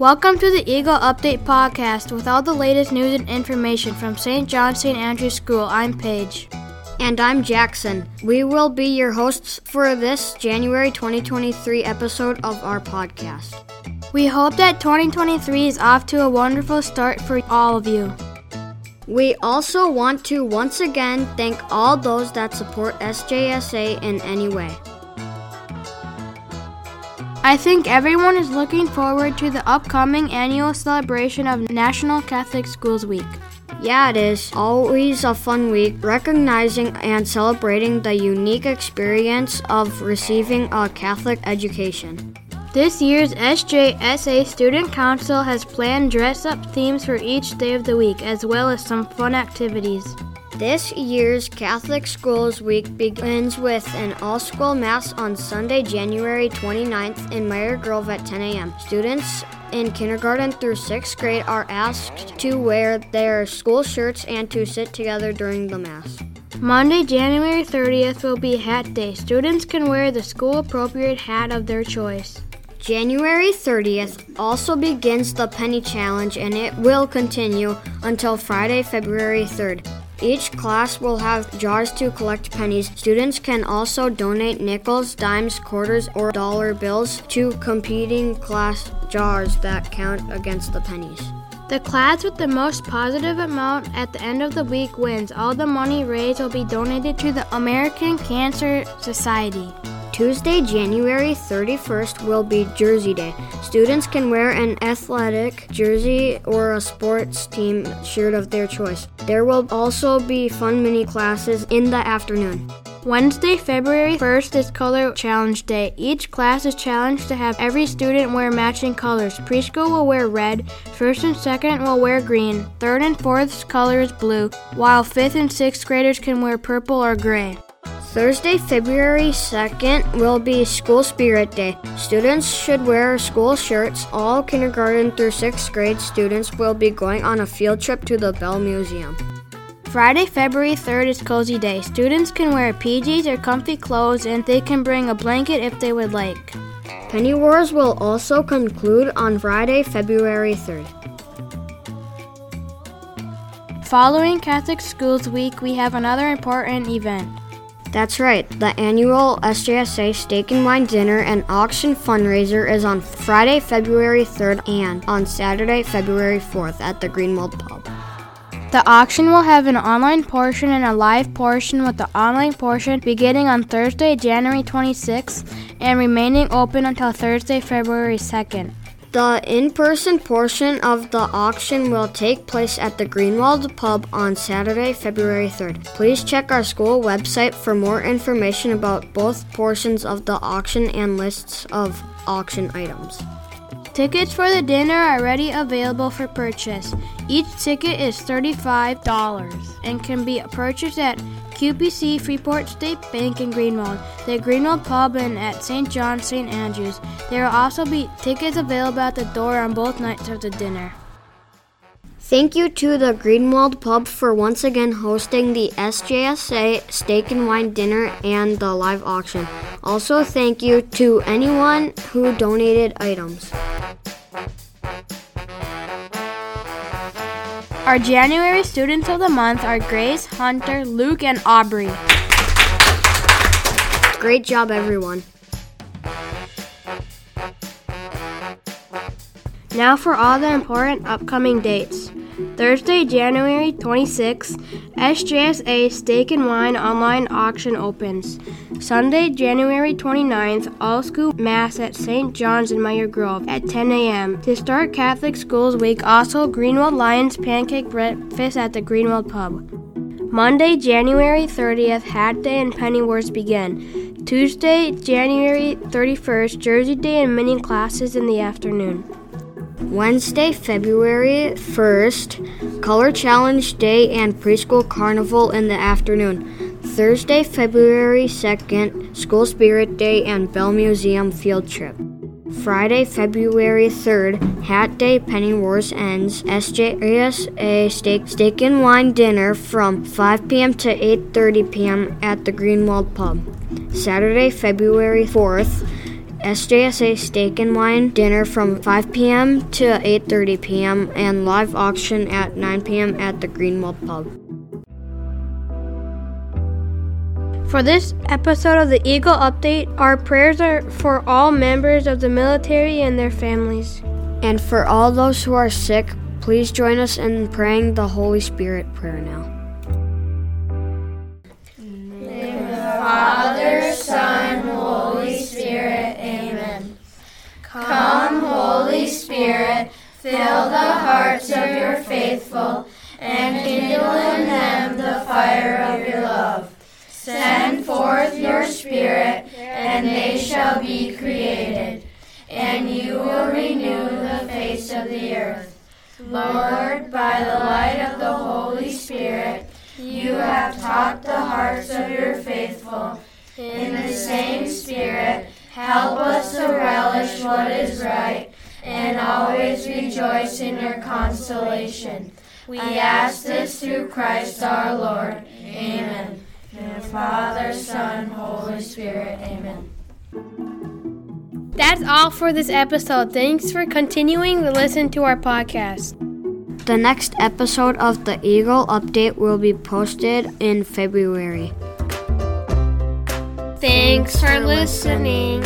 Welcome to the Eagle Update Podcast with all the latest news and information from St. John St. Andrew's School. I'm Paige. And I'm Jackson. We will be your hosts for this January 2023 episode of our podcast. We hope that 2023 is off to a wonderful start for all of you. We also want to once again thank all those that support SJSA in any way. I think everyone is looking forward to the upcoming annual celebration of National Catholic Schools Week. Yeah, it is always a fun week recognizing and celebrating the unique experience of receiving a Catholic education. This year's SJSA Student Council has planned dress up themes for each day of the week, as well as some fun activities. This year's Catholic Schools Week begins with an all school Mass on Sunday, January 29th in Meire Grove at 10 a.m. Students in kindergarten through sixth grade are asked to wear their school shirts and to sit together during the Mass. Monday, January 30th will be Hat Day. Students can wear the school appropriate hat of their choice. January 30th also begins the Penny Challenge and it will continue until Friday, February 3rd. Each class will have jars to collect pennies. Students can also donate nickels, dimes, quarters, or dollar bills to competing class jars that count against the pennies. The class with the most positive amount at the end of the week wins. All the money raised will be donated to the American Cancer Society. Tuesday, January 31st will be Jersey Day. Students can wear an athletic jersey or a sports team shirt of their choice. There will also be fun mini classes in the afternoon. Wednesday, February 1st is Color Challenge Day. Each class is challenged to have every student wear matching colors. Preschool will wear red, first and second will wear green, third and fourth's color is blue, while fifth and sixth graders can wear purple or gray. Thursday, February 2nd will be School Spirit Day. Students should wear school shirts. All kindergarten through 6th grade students will be going on a field trip to the Bell Museum. Friday, February 3rd is Cozy Day. Students can wear PJs or comfy clothes and they can bring a blanket if they would like. Penny Wars will also conclude on Friday, February 3rd. Following Catholic Schools Week, we have another important event. That's right, the annual SJSA Steak and Wine Dinner and Auction fundraiser is on Friday, February 3rd and on Saturday, February 4th at the Greenwald Pub. The auction will have an online portion and a live portion, with the online portion beginning on Thursday, January 26th and remaining open until Thursday, February 2nd. The in person portion of the auction will take place at the Greenwald Pub on Saturday, February 3rd. Please check our school website for more information about both portions of the auction and lists of auction items. Tickets for the dinner are already available for purchase. Each ticket is $35 and can be purchased at QPC Freeport State Bank in Greenwald, the Greenwald Pub, and at St. John St. Andrews. There will also be tickets available at the door on both nights of the dinner. Thank you to the Greenwald Pub for once again hosting the SJSA Steak and Wine Dinner and the live auction. Also, thank you to anyone who donated items. Our January students of the month are Grace, Hunter, Luke, and Aubrey. Great job, everyone. Now for all the important upcoming dates. Thursday, January 26th, SJSA Steak and Wine online auction opens. Sunday, January 29th, all school mass at St. John's in Meire Grove at 10 a.m. To start Catholic Schools Week, also Greenwald Lions pancake breakfast at the Greenwald Pub. Monday, January 30th, Hat Day and Penny Wars begin. Tuesday, January 31st, Jersey Day and mini classes in the afternoon. Wednesday, February 1st, Color Challenge Day and Preschool Carnival in the afternoon. Thursday, February 2nd, School Spirit Day and Bell Museum Field Trip. Friday, February 3rd, Hat Day Penny Wars ends. SJSA steak, steak and wine dinner from 5 p.m. to 8:30 p.m. at the Greenwald Pub. Saturday, February 4th, SJSA Steak and Wine dinner from 5 p.m. to 8:30 p.m. and live auction at 9 p.m. at the Greenwald Pub. For this episode of the Eagle Update, our prayers are for all members of the military and their families. And for all those who are sick, please join us in praying the Holy Spirit prayer now. And kindle in them the fire of your love. Send forth your Spirit, and they shall be created, and you will renew the face of the earth. Lord, by the light of the Holy Spirit, you have taught the hearts of your faithful. In the same Spirit, help us to relish what is right and always rejoice in your consolation. We ask this through Christ our Lord. Amen. In Father, Son, Holy Spirit. Amen. That's all for this episode. Thanks for continuing to listen to our podcast. The next episode of the Eagle Update will be posted in February. Thanks for listening.